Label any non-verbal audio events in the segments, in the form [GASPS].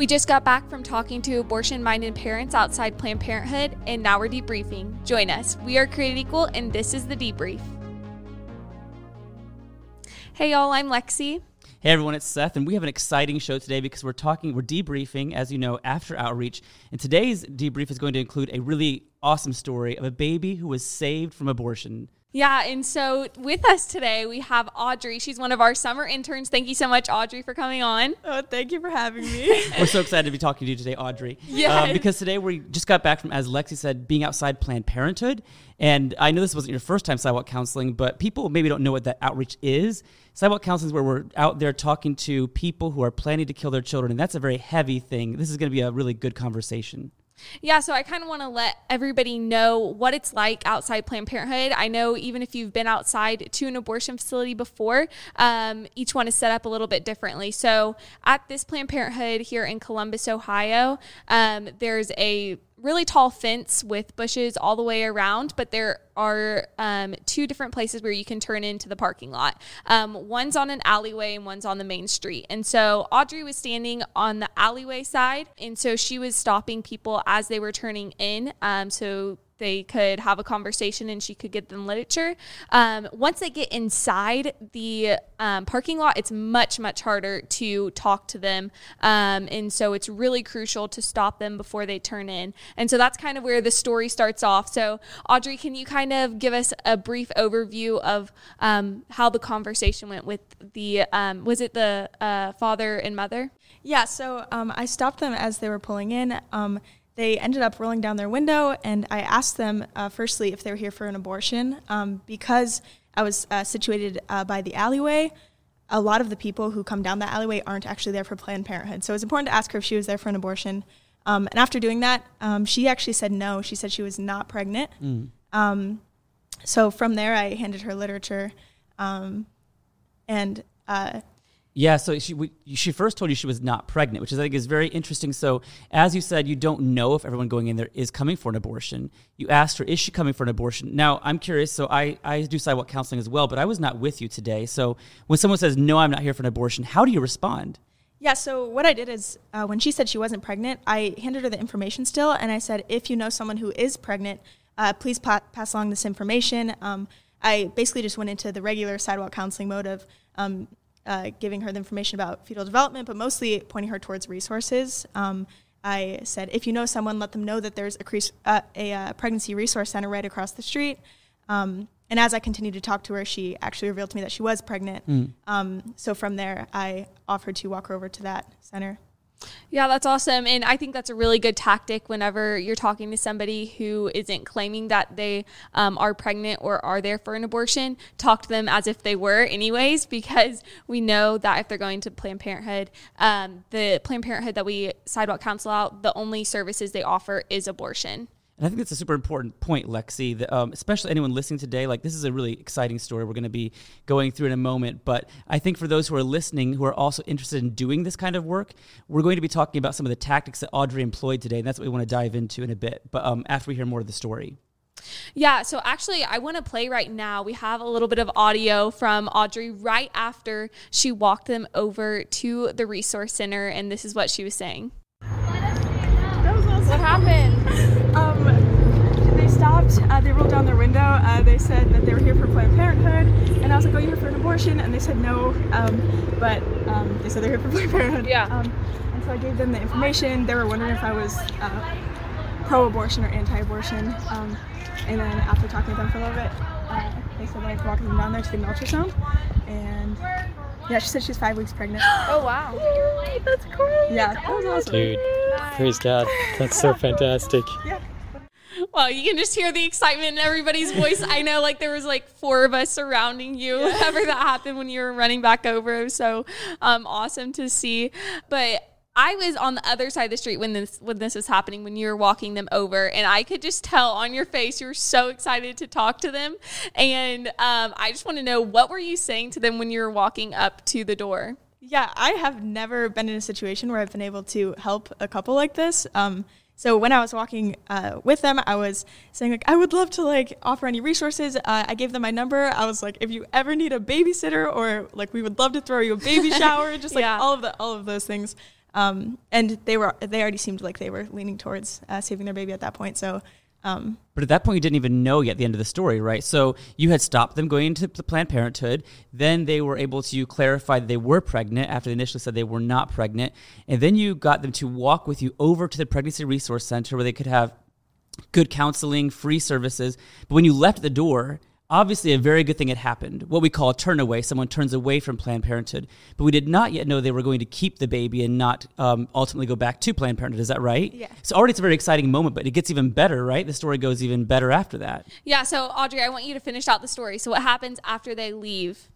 We just got back from talking to abortion minded parents outside Planned Parenthood, and now we're debriefing. Join us. We are Created Equal, and this is the debrief. Hey, y'all, I'm Lexie. Hey everyone, it's Seth, and we have an exciting show today because we're talking, we're debriefing, as you know, after outreach. And today's debrief is going to include a really awesome story of a baby who was saved from abortion. Yeah, and so with us today we have Audrey. She's one of our summer interns. Thank you so much, Audrey, for coming on. Oh, thank you for having me. [LAUGHS] We're so excited to be talking to you today, Audrey. Yeah. Um, because today we just got back from, as Lexie said, being outside Planned Parenthood. And I know this wasn't your first time sidewalk counseling, but people maybe don't know what that outreach is. Sidewalk counseling is where we're out there talking to people who are planning to kill their children, and that's a very heavy thing. This is going to be a really good conversation. Yeah, so I kind of want to let everybody know what it's like outside Planned Parenthood. I know even if you've been outside to an abortion facility before, um, each one is set up a little bit differently. So at this Planned Parenthood here in Columbus, Ohio, um, there's a really tall fence with bushes all the way around, but there are um, two different places where you can turn into the parking lot. Um, one's on an alleyway and one's on the main street. And so Audrey was standing on the alleyway side, and so she was stopping people as they were turning in. Um, so they could have a conversation and she could get them literature. Um, once they get inside the um, parking lot, it's much, much harder to talk to them. Um, and so it's really crucial to stop them before they turn in. And so that's kind of where the story starts off. So, Audrey, can you kind of give us a brief overview of um, how the conversation went with the, um, was it the uh, father and mother? Yeah, so um, I stopped them as they were pulling in. They ended up rolling down their window, and I asked them, uh, firstly, if they were here for an abortion. Um, because I was uh, situated uh, by the alleyway, a lot of the people who come down that alleyway aren't actually there for Planned Parenthood. So it was important to ask her if she was there for an abortion. Um, and after doing that, um, she actually said no. She said she was not pregnant. Mm. Um, so from there, I handed her literature. Um, and uh, Yeah, so she we, she first told you she was not pregnant, which is I think is very interesting. So as you said, you don't know if everyone going in there is coming for an abortion. You asked her, is she coming for an abortion? Now I'm curious. So I I do sidewalk counseling as well, but I was not with you today. So when someone says no, I'm not here for an abortion, how do you respond? Yeah, so what I did is uh, when she said she wasn't pregnant, I handed her the information still, and I said, if you know someone who is pregnant, uh, please pa- pass along this information. Um, I basically just went into the regular sidewalk counseling mode of um, uh, giving her the information about fetal development, but mostly pointing her towards resources. Um, I said, if you know someone, let them know that there's a, cre- uh, a uh, pregnancy resource center right across the street. Um, and as I continued to talk to her, she actually revealed to me that she was pregnant. Um, so from there, I offered to walk her over to that center. Yeah, that's awesome. And I think that's a really good tactic whenever you're talking to somebody who isn't claiming that they um, are pregnant or are there for an abortion. Talk to them as if they were, anyways, because we know that if they're going to Planned Parenthood, um, the Planned Parenthood that we sidewalk counsel out, the only services they offer is abortion. And I think that's a super important point, Lexie. That, um, especially anyone listening today, like this is a really exciting story we're going to be going through in a moment. But I think for those who are listening, who are also interested in doing this kind of work, we're going to be talking about some of the tactics that Audrey employed today, and that's what we want to dive into in a bit. But um, after we hear more of the story. Yeah, so actually, I want to play right now. We have a little bit of audio from Audrey right after she walked them over to the resource center, and this is what she was saying. That was awesome. What happened? They stopped. Uh, they rolled down their window. Uh, they said that they were here for Planned Parenthood, and I was like, "Oh, you're here for an abortion?" And they said no, um, but um, they said they're here for [LAUGHS] Planned Parenthood. Yeah. Um, and so I gave them the information. They were wondering if I was uh, pro-abortion or anti-abortion. Um, and then after talking to them for a little bit, uh, they said like walking them down there to get an ultrasound, and yeah, she said she's five weeks pregnant. [GASPS] Oh, wow. That's great. Yeah, that was awesome. Dude, praise God. That's so [LAUGHS] fantastic. Yeah. Well, you can just hear the excitement in everybody's voice. I know, like, there was like four of us surrounding you whenever that happened when you were running back over. It was so um, awesome to see. But I was on the other side of the street when this when this was happening when you were walking them over, and I could just tell on your face you were so excited to talk to them. And um, I just want to know what were you saying to them when you were walking up to the door? Yeah, I have never been in a situation where I've been able to help a couple like this. Um, so when I was walking uh, with them, I was saying like, I would love to like offer any resources. Uh, I gave them my number. I was like, if you ever need a babysitter or like we would love to throw you a baby [LAUGHS] shower, just like Yeah. all of the all of those things. Um, and they were they already seemed like they were leaning towards uh, saving their baby at that point. So um, But at that point, you didn't even know yet the end of the story, right? So you had stopped them going into the Planned Parenthood. Then they were able to clarify that they were pregnant after they initially said they were not pregnant. And then you got them to walk with you over to the Pregnancy Resource Center where they could have good counseling, free services. But when you left the door, obviously a very good thing had happened. What we call a turn away. Someone turns away from Planned Parenthood. But we did not yet know they were going to keep the baby and not um, ultimately go back to Planned Parenthood. Is that right? Yeah. So already it's a very exciting moment, but it gets even better, right? The story goes even better after that. Yeah. So Audrey, I want you to finish out the story. So what happens after they leave?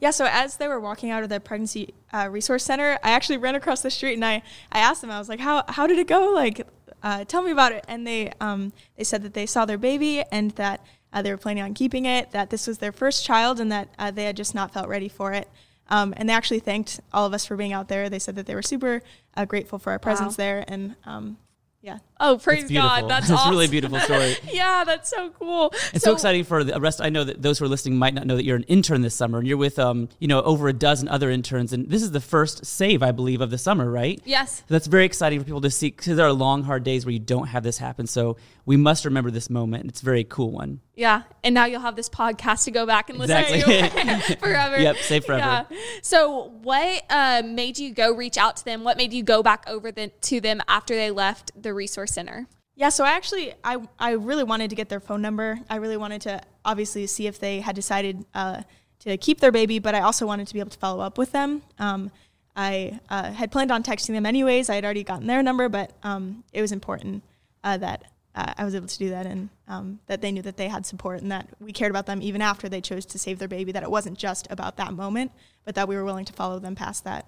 Yeah, so as they were walking out of the pregnancy uh, resource center, I actually ran across the street and I, I asked them, I was like, how, how did it go? Like, uh, tell me about it. And they, um, they said that they saw their baby and that uh, they were planning on keeping it, that this was their first child and that uh, they had just not felt ready for it. Um, and they actually thanked all of us for being out there. They said that they were super uh, grateful for our presence there. And um, yeah. Oh, praise. God! That's [LAUGHS] a awesome. really beautiful story. [LAUGHS] yeah, that's so cool. It's so, exciting for the rest. I know that those who are listening might not know that you're an intern this summer, and you're with, um, you know, over a dozen other interns, and this is the first save, I believe, of the summer, right? Yes. That's very exciting for people to see because there are long, hard days where you don't have this happen. So we must remember this moment. It's a very cool one. Yeah, and now you'll have this podcast to go back and listen Exactly. to [LAUGHS] forever. Yep, save forever. Yeah. So, what uh, made you go reach out to them? What made you go back over the, to them after they left the resource center? Yeah, so I actually I I really wanted to get their phone number. I really wanted to obviously see if they had decided uh, to keep their baby, but I also wanted to be able to follow up with them. Um, I uh, had planned on texting them anyways. I had already gotten their number, but um, it was important uh, that uh, I was able to do that and um, that they knew that they had support and that we cared about them even after they chose to save their baby. That it wasn't just about that moment, but that we were willing to follow them past that.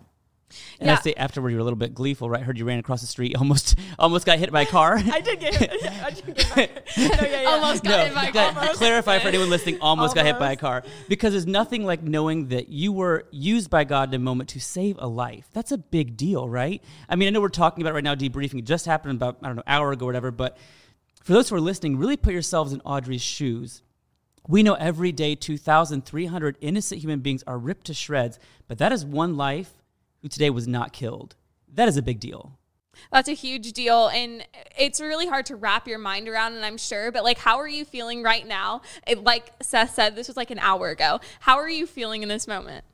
And Yeah. I say afterward, you were a little bit gleeful, right? Heard you ran across the street, [LAUGHS] almost, almost got hit by a car. [LAUGHS] I did get I did get back. No, yeah, yeah. Almost got hit by a that- car. clarify for anyone listening, almost, got hit by a car. Because there's nothing like knowing that you were used by God in a moment to save a life. That's a big deal, right? I mean, I know we're talking about right now debriefing. It just happened about, I don't know, an hour ago or whatever. But for those who are listening, really put yourselves in Audrey's shoes. We know every day 2,300 innocent human beings are ripped to shreds, but that is one life who today was not killed. That is a big deal. That's a huge deal. And it's really hard to wrap your mind around, and I'm sure, but like, how are you feeling right now? It, like Seth said, this was like an hour ago. How are you feeling in this moment?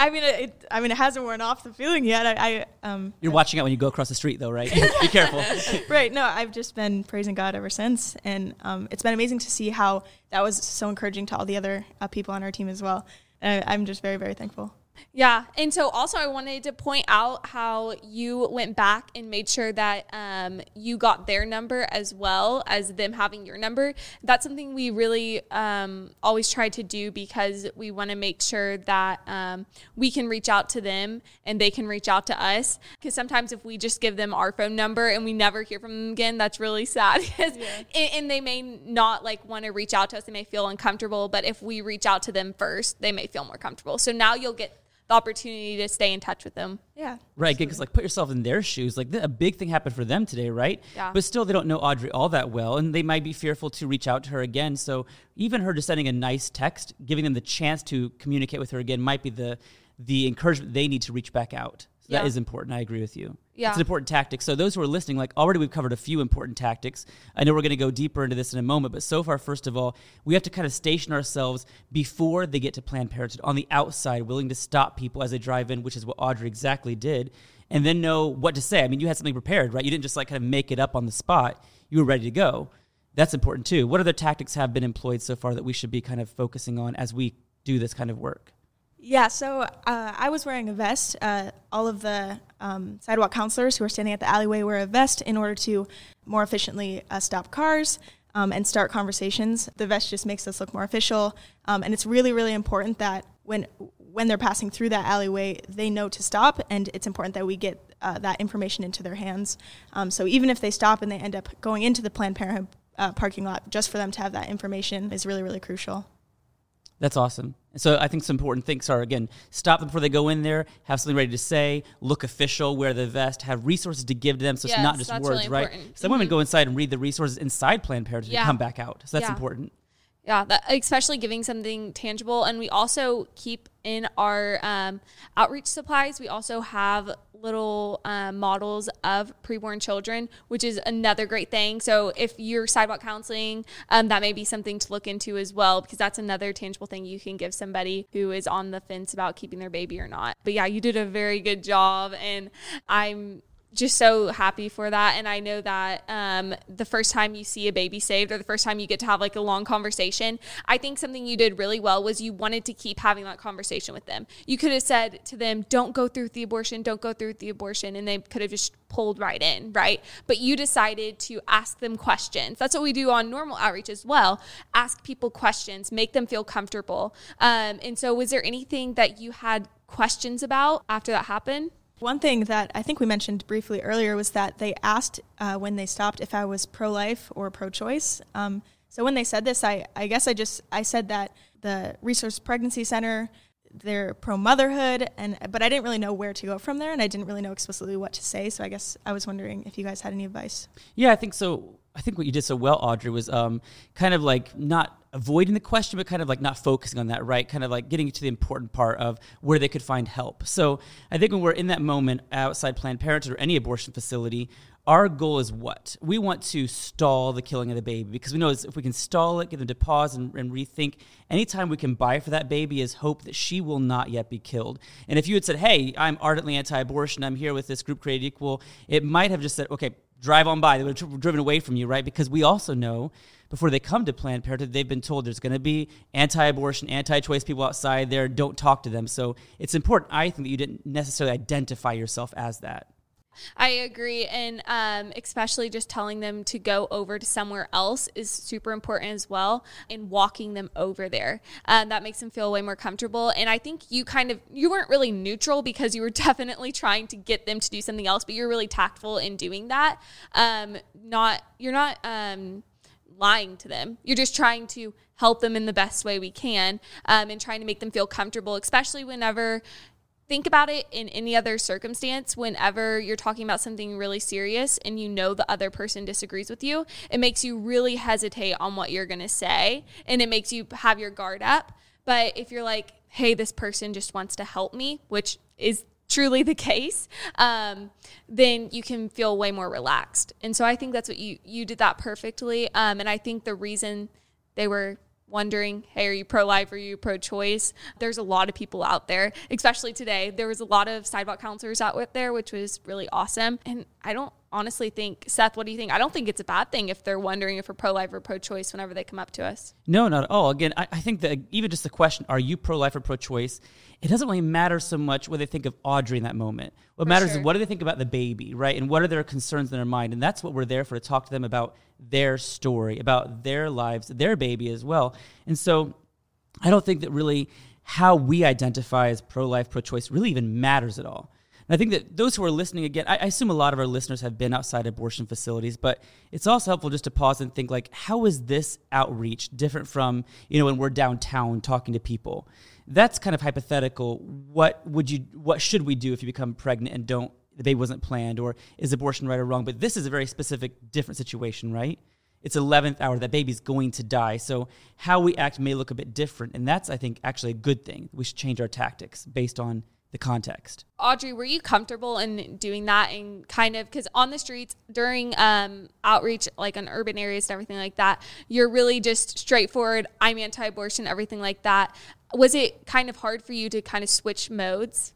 I mean, it, it. I mean, it hasn't worn off the feeling yet. I, I um, You're watching out when you go across the street, though, right? [LAUGHS] Be careful. [LAUGHS] right. No, I've just been praising God ever since, and um, it's been amazing to see how that was so encouraging to all the other uh, people on our team as well. And I, I'm just very, very thankful. Yeah. And so also I wanted to point out how you went back and made sure that um, you got their number as well as them having your number. That's something we really um, always try to do because we want to make sure that um, we can reach out to them and they can reach out to us. Because sometimes if we just give them our phone number and we never hear from them again, that's really sad. [LAUGHS] 'Cause- and, and they may not like want to reach out to us. They may feel uncomfortable, but if we reach out to them first, they may feel more comfortable. So now you'll get the opportunity to stay in touch with them. Yeah. Right, because like put yourself in their shoes. Like a big thing happened for them today, right? Yeah. But still, they don't know Audrey all that well, and they might be fearful to reach out to her again. So even her just sending a nice text, giving them the chance to communicate with her again, might be the the encouragement they need to reach back out. So that Yeah. is important. I agree with you. Yeah. It's an important tactic. So those who are listening, like already we've covered a few important tactics. I know we're going to go deeper into this in a moment, but so far, first of all, we have to kind of station ourselves before they get to Planned Parenthood on the outside, willing to stop people as they drive in, which is what Audrey exactly did, and then know what to say. I mean, you had something prepared, right? You didn't just like kind of make it up on the spot. You were ready to go. That's important too. What other tactics have been employed so far that we should be kind of focusing on as we do this kind of work? Yeah, so uh, I was wearing a vest. Uh, all of the um, sidewalk counselors who are standing at the alleyway wear a vest in order to more efficiently uh, stop cars um, and start conversations. The vest just makes us look more official, um, and it's really, really important that when when they're passing through that alleyway, they know to stop, and it's important that we get uh, that information into their hands. Um, so even if they stop and they end up going into the Planned Parenthood uh, parking lot, just for them to have that information is really, really crucial. That's awesome. So I think some important things are again, stop them before they go in there, have something ready to say, look official, wear the vest, have resources to give to them. So it's not just words, really right? important. Some women Mhm. go inside and read the resources inside Planned Parenthood Yeah. and come back out. So that's Yeah. important. Yeah, that, especially giving something tangible. And we also keep in our um, outreach supplies, we also have little um, models of preborn children, which is another great thing. So if you're sidewalk counseling, um, that may be something to look into as well, because that's another tangible thing you can give somebody who is on the fence about keeping their baby or not. But yeah, you did a very good job. And I'm just so happy for that. And I know that um, the first time you see a baby saved or the first time you get to have like a long conversation, I think something you did really well was you wanted to keep having that conversation with them. You could have said to them, don't go through the abortion, don't go through the abortion. And they could have just pulled right in, right? But you decided to ask them questions. That's what we do on normal outreach as well. Ask people questions, make them feel comfortable. Um, and so, was there anything that you had questions about after that happened? One thing that I think we mentioned briefly earlier was that they asked uh, when they stopped if I was pro-life or pro-choice. Um, so when they said this, I, I guess I just I said that the Resource Pregnancy Center they're pro-motherhood and but I didn't really know where to go from there and I didn't really know explicitly what to say so I guess I was wondering if you guys had any advice. Yeah, I think so. I think what you did so well, Audrey, was um, kind of like not avoiding the question, but kind of like not focusing on that, right? Kind of like getting to the important part of where they could find help. So I think when we're in that moment outside Planned Parenthood or any abortion facility, our goal is what? We want to stall the killing of the baby because we know if we can stall it, get them to pause and, and, rethink, anytime we can buy for that baby is hope that she will not yet be killed. And if you had said, hey, I'm ardently anti abortion, I'm here with this group created equal, it might have just said, okay, drive on by. They would have driven away from you, right? Because we also know before they come to Planned Parenthood, they've been told there's going to be anti-abortion, anti-choice people outside there. Don't talk to them. So it's important, I think, that you didn't necessarily identify yourself as that. I agree. And um, especially just telling them to go over to somewhere else is super important as well. And walking them over there. Um, that makes them feel way more comfortable. And I think you kind of, you weren't really neutral because you were [LAUGHS] definitely trying to get them to do something else, but you're really tactful in doing that. Um, not, you're not, um, lying to them. You're just trying to help them in the best way we can um, and trying to make them feel comfortable, especially whenever think about it in any other circumstance whenever you're talking about something really serious and you know the other person disagrees with you it makes you really hesitate on what you're going to say and it makes you have your guard up. But if you're like hey this person just wants to help me which is truly the [LAUGHS] case um, then you can feel way more relaxed. And so i think that's what you you did that perfectly um, and i think the reason they were wondering, hey, are you pro life? Are you pro choice? There's a lot of people out there, especially today. There was a lot of sidewalk counselors out there, which was really awesome. And I don't honestly think, Seth, what do you think? I don't think it's a bad thing if they're wondering if we're pro life or pro choice whenever they come up to us. No, not at all. Again, I, I think that even just the question, are you pro life or pro choice? It doesn't really matter so much what they think of Audrey in that moment. What for matters sure. is what do they think about the baby, right? And what are their concerns in their mind? And that's what we're there for to talk to them about their story, about their lives, their baby as well. And so I don't think that really how we identify as pro life, pro choice really even matters at all. And I think that those who are listening again, I, I, assume a lot of our listeners have been outside abortion facilities, but it's also helpful just to pause and think like, how is this outreach different from, you know, when we're downtown talking to people? That's kind of hypothetical. What would you what should we do if you become pregnant and don't the baby wasn't planned or is abortion right or wrong? But this is a very specific different situation, right? It's 11th hour that baby's going to die. So how we act may look a bit different and that's I think actually a good thing. We should change our tactics based on the context. Audrey, were you comfortable in doing that and kind of because on the streets during um, outreach, like on urban areas and everything like that, you're really just straightforward. I'm anti-abortion, everything like that. Was it kind of hard for you to kind of switch modes?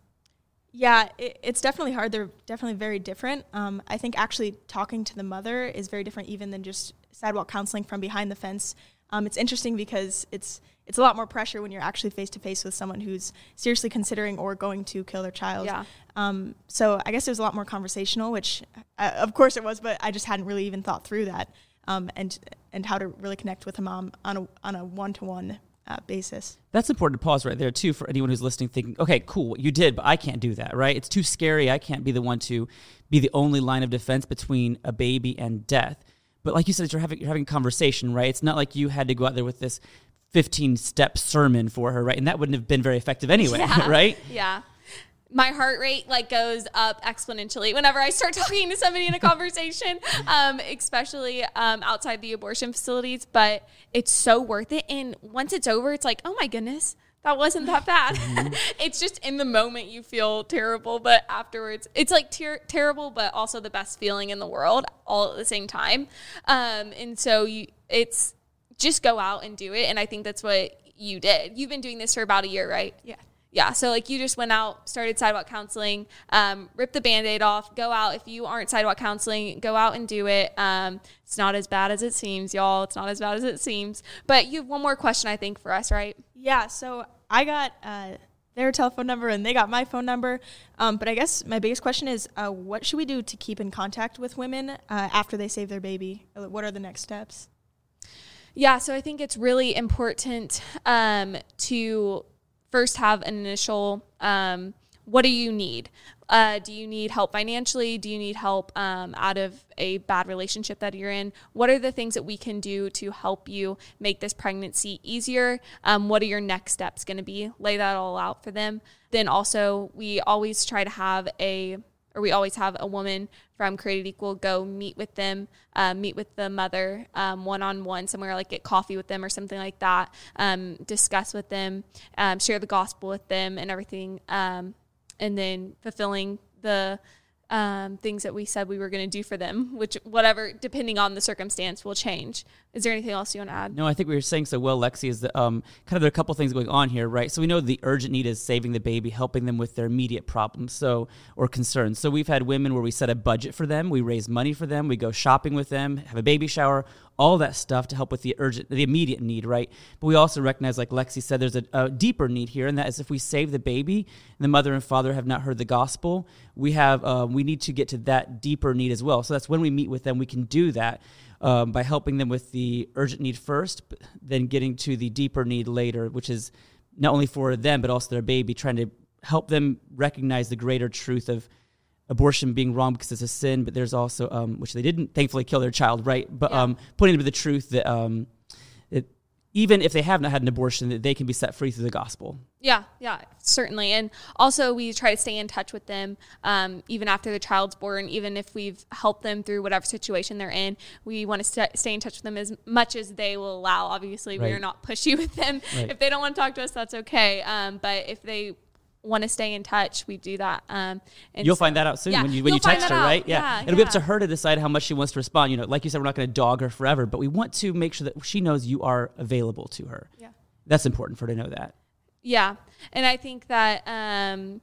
Yeah, it, it's definitely hard. They're definitely very different. Um, I think actually talking to the mother is very different, even than just sidewalk counseling from behind the fence. Um, it's interesting because it's it's a lot more pressure when you're actually face to face with someone who's seriously considering or going to kill their child. Yeah. Um, so I guess it was a lot more conversational, which uh, of course it was, but I just hadn't really even thought through that um, and and how to really connect with a mom on a on a one to one basis. That's important to pause right there too for anyone who's listening, thinking, okay, cool, what you did, but I can't do that, right? It's too scary. I can't be the one to be the only line of defense between a baby and death. But like you said, you're having you're having a conversation, right? It's not like you had to go out there with this 15 step sermon for her, right? And that wouldn't have been very effective anyway, [LAUGHS] yeah. [LAUGHS] right? Yeah. my heart rate like goes up exponentially whenever I start [LAUGHS] talking to somebody in a conversation, um, especially um, outside the abortion facilities. But it's so worth it. And once it's over, it's like, oh my goodness, that wasn't that bad. [LAUGHS] Mm-hmm. [LAUGHS] it's just in the moment you feel terrible, but afterwards it's like ter- terrible, but also the best feeling in the world all at the same time. Um, and so you, it's just go out and do it. And I think that's what you did. You've been doing this for about a year, right? Yeah yeah, so like you just went out, started sidewalk counseling, um, rip the band aid off, go out. If you aren't sidewalk counseling, go out and do it. Um, it's not as bad as it seems, y'all. It's not as bad as it seems. But you have one more question, I think, for us, right? Yeah, so I got uh, their telephone number and they got my phone number. Um, but I guess my biggest question is uh, what should we do to keep in contact with women uh, after they save their baby? Uh, what are the next steps? Yeah, so I think it's really important um, to first have an initial um, what do you need? Uh, do you need help financially? Do you need help um, out of a bad relationship that you're in? What are the things that we can do to help you make this pregnancy easier? Um, what are your next steps going to be? Lay that all out for them. Then also, we always try to have a or we always have a woman from Created Equal go meet with them, uh, meet with the mother one on one somewhere, like get coffee with them or something like that, um, discuss with them, um, share the gospel with them and everything, um, and then fulfilling the um, things that we said we were going to do for them, which whatever, depending on the circumstance, will change. Is there anything else you want to add? No, I think we were saying so well, Lexie, is that um, kind of there are a couple things going on here, right? So we know the urgent need is saving the baby, helping them with their immediate problems, so or concerns. So we've had women where we set a budget for them, we raise money for them, we go shopping with them, have a baby shower, all that stuff to help with the urgent, the immediate need, right? But we also recognize, like Lexie said, there's a, a deeper need here, and that is if we save the baby the mother and father have not heard the gospel, we have uh, we need to get to that deeper need as well. So that's when we meet with them, we can do that um, by helping them with the urgent need first, then getting to the deeper need later, which is not only for them but also their baby, trying to help them recognize the greater truth of abortion being wrong because it's a sin, but there's also um, which they didn't thankfully kill their child, right? But yeah. um, pointing to the truth that um, even if they have not had an abortion, that they can be set free through the gospel. Yeah, yeah, certainly. And also, we try to stay in touch with them um, even after the child's born, even if we've helped them through whatever situation they're in. We want to st- stay in touch with them as much as they will allow. Obviously, right. we are not pushy [LAUGHS] with them. Right. If they don't want to talk to us, that's okay. Um, but if they want to stay in touch, we do that. Um, You'll so, find that out soon yeah, when you when you text her, out. right? Yeah, yeah it'll yeah. be up to her to decide how much she wants to respond. You know, like you said, we're not going to dog her forever, but we want to make sure that she knows you are available to her. Yeah, that's important for her to know that. Yeah, and I think that. Um,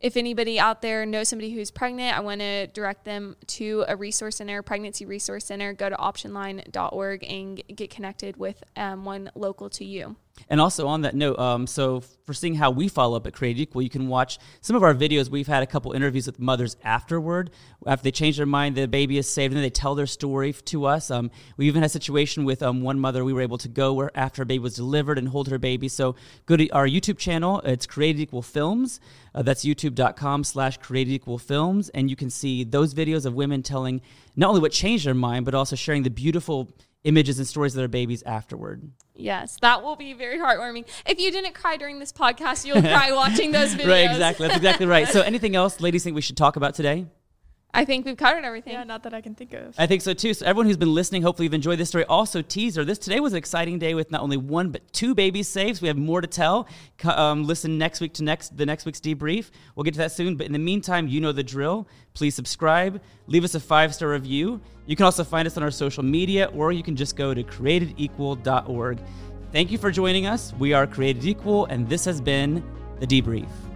if anybody out there knows somebody who's pregnant, I want to direct them to a resource center, pregnancy resource center. Go to optionline.org and get connected with um, one local to you. And also on that note, um, so for seeing how we follow up at Create Equal, you can watch some of our videos. We've had a couple interviews with mothers afterward. After they change their mind, the baby is saved, and they tell their story to us. Um, we even had a situation with um, one mother we were able to go where after her baby was delivered and hold her baby. So go to our YouTube channel. It's Create Equal Films. Uh, that's youtube.com slash Created Equal Films. And you can see those videos of women telling not only what changed their mind, but also sharing the beautiful images and stories of their babies afterward. Yes, that will be very heartwarming. If you didn't cry during this podcast, you'll cry [LAUGHS] watching those videos. right, exactly. That's exactly right. So, [LAUGHS] anything else, ladies, think we should talk about today? I think we've covered everything. Yeah, not that I can think of. I think so too. So everyone who's been listening, hopefully you've enjoyed this story. Also, teaser. This today was an exciting day with not only one but two babies saved. So we have more to tell. Um, listen next week to next the next week's debrief. We'll get to that soon. But in the meantime, you know the drill. Please subscribe. Leave us a five star review. You can also find us on our social media, or you can just go to createdequal.org. Thank you for joining us. We are Created Equal, and this has been the debrief.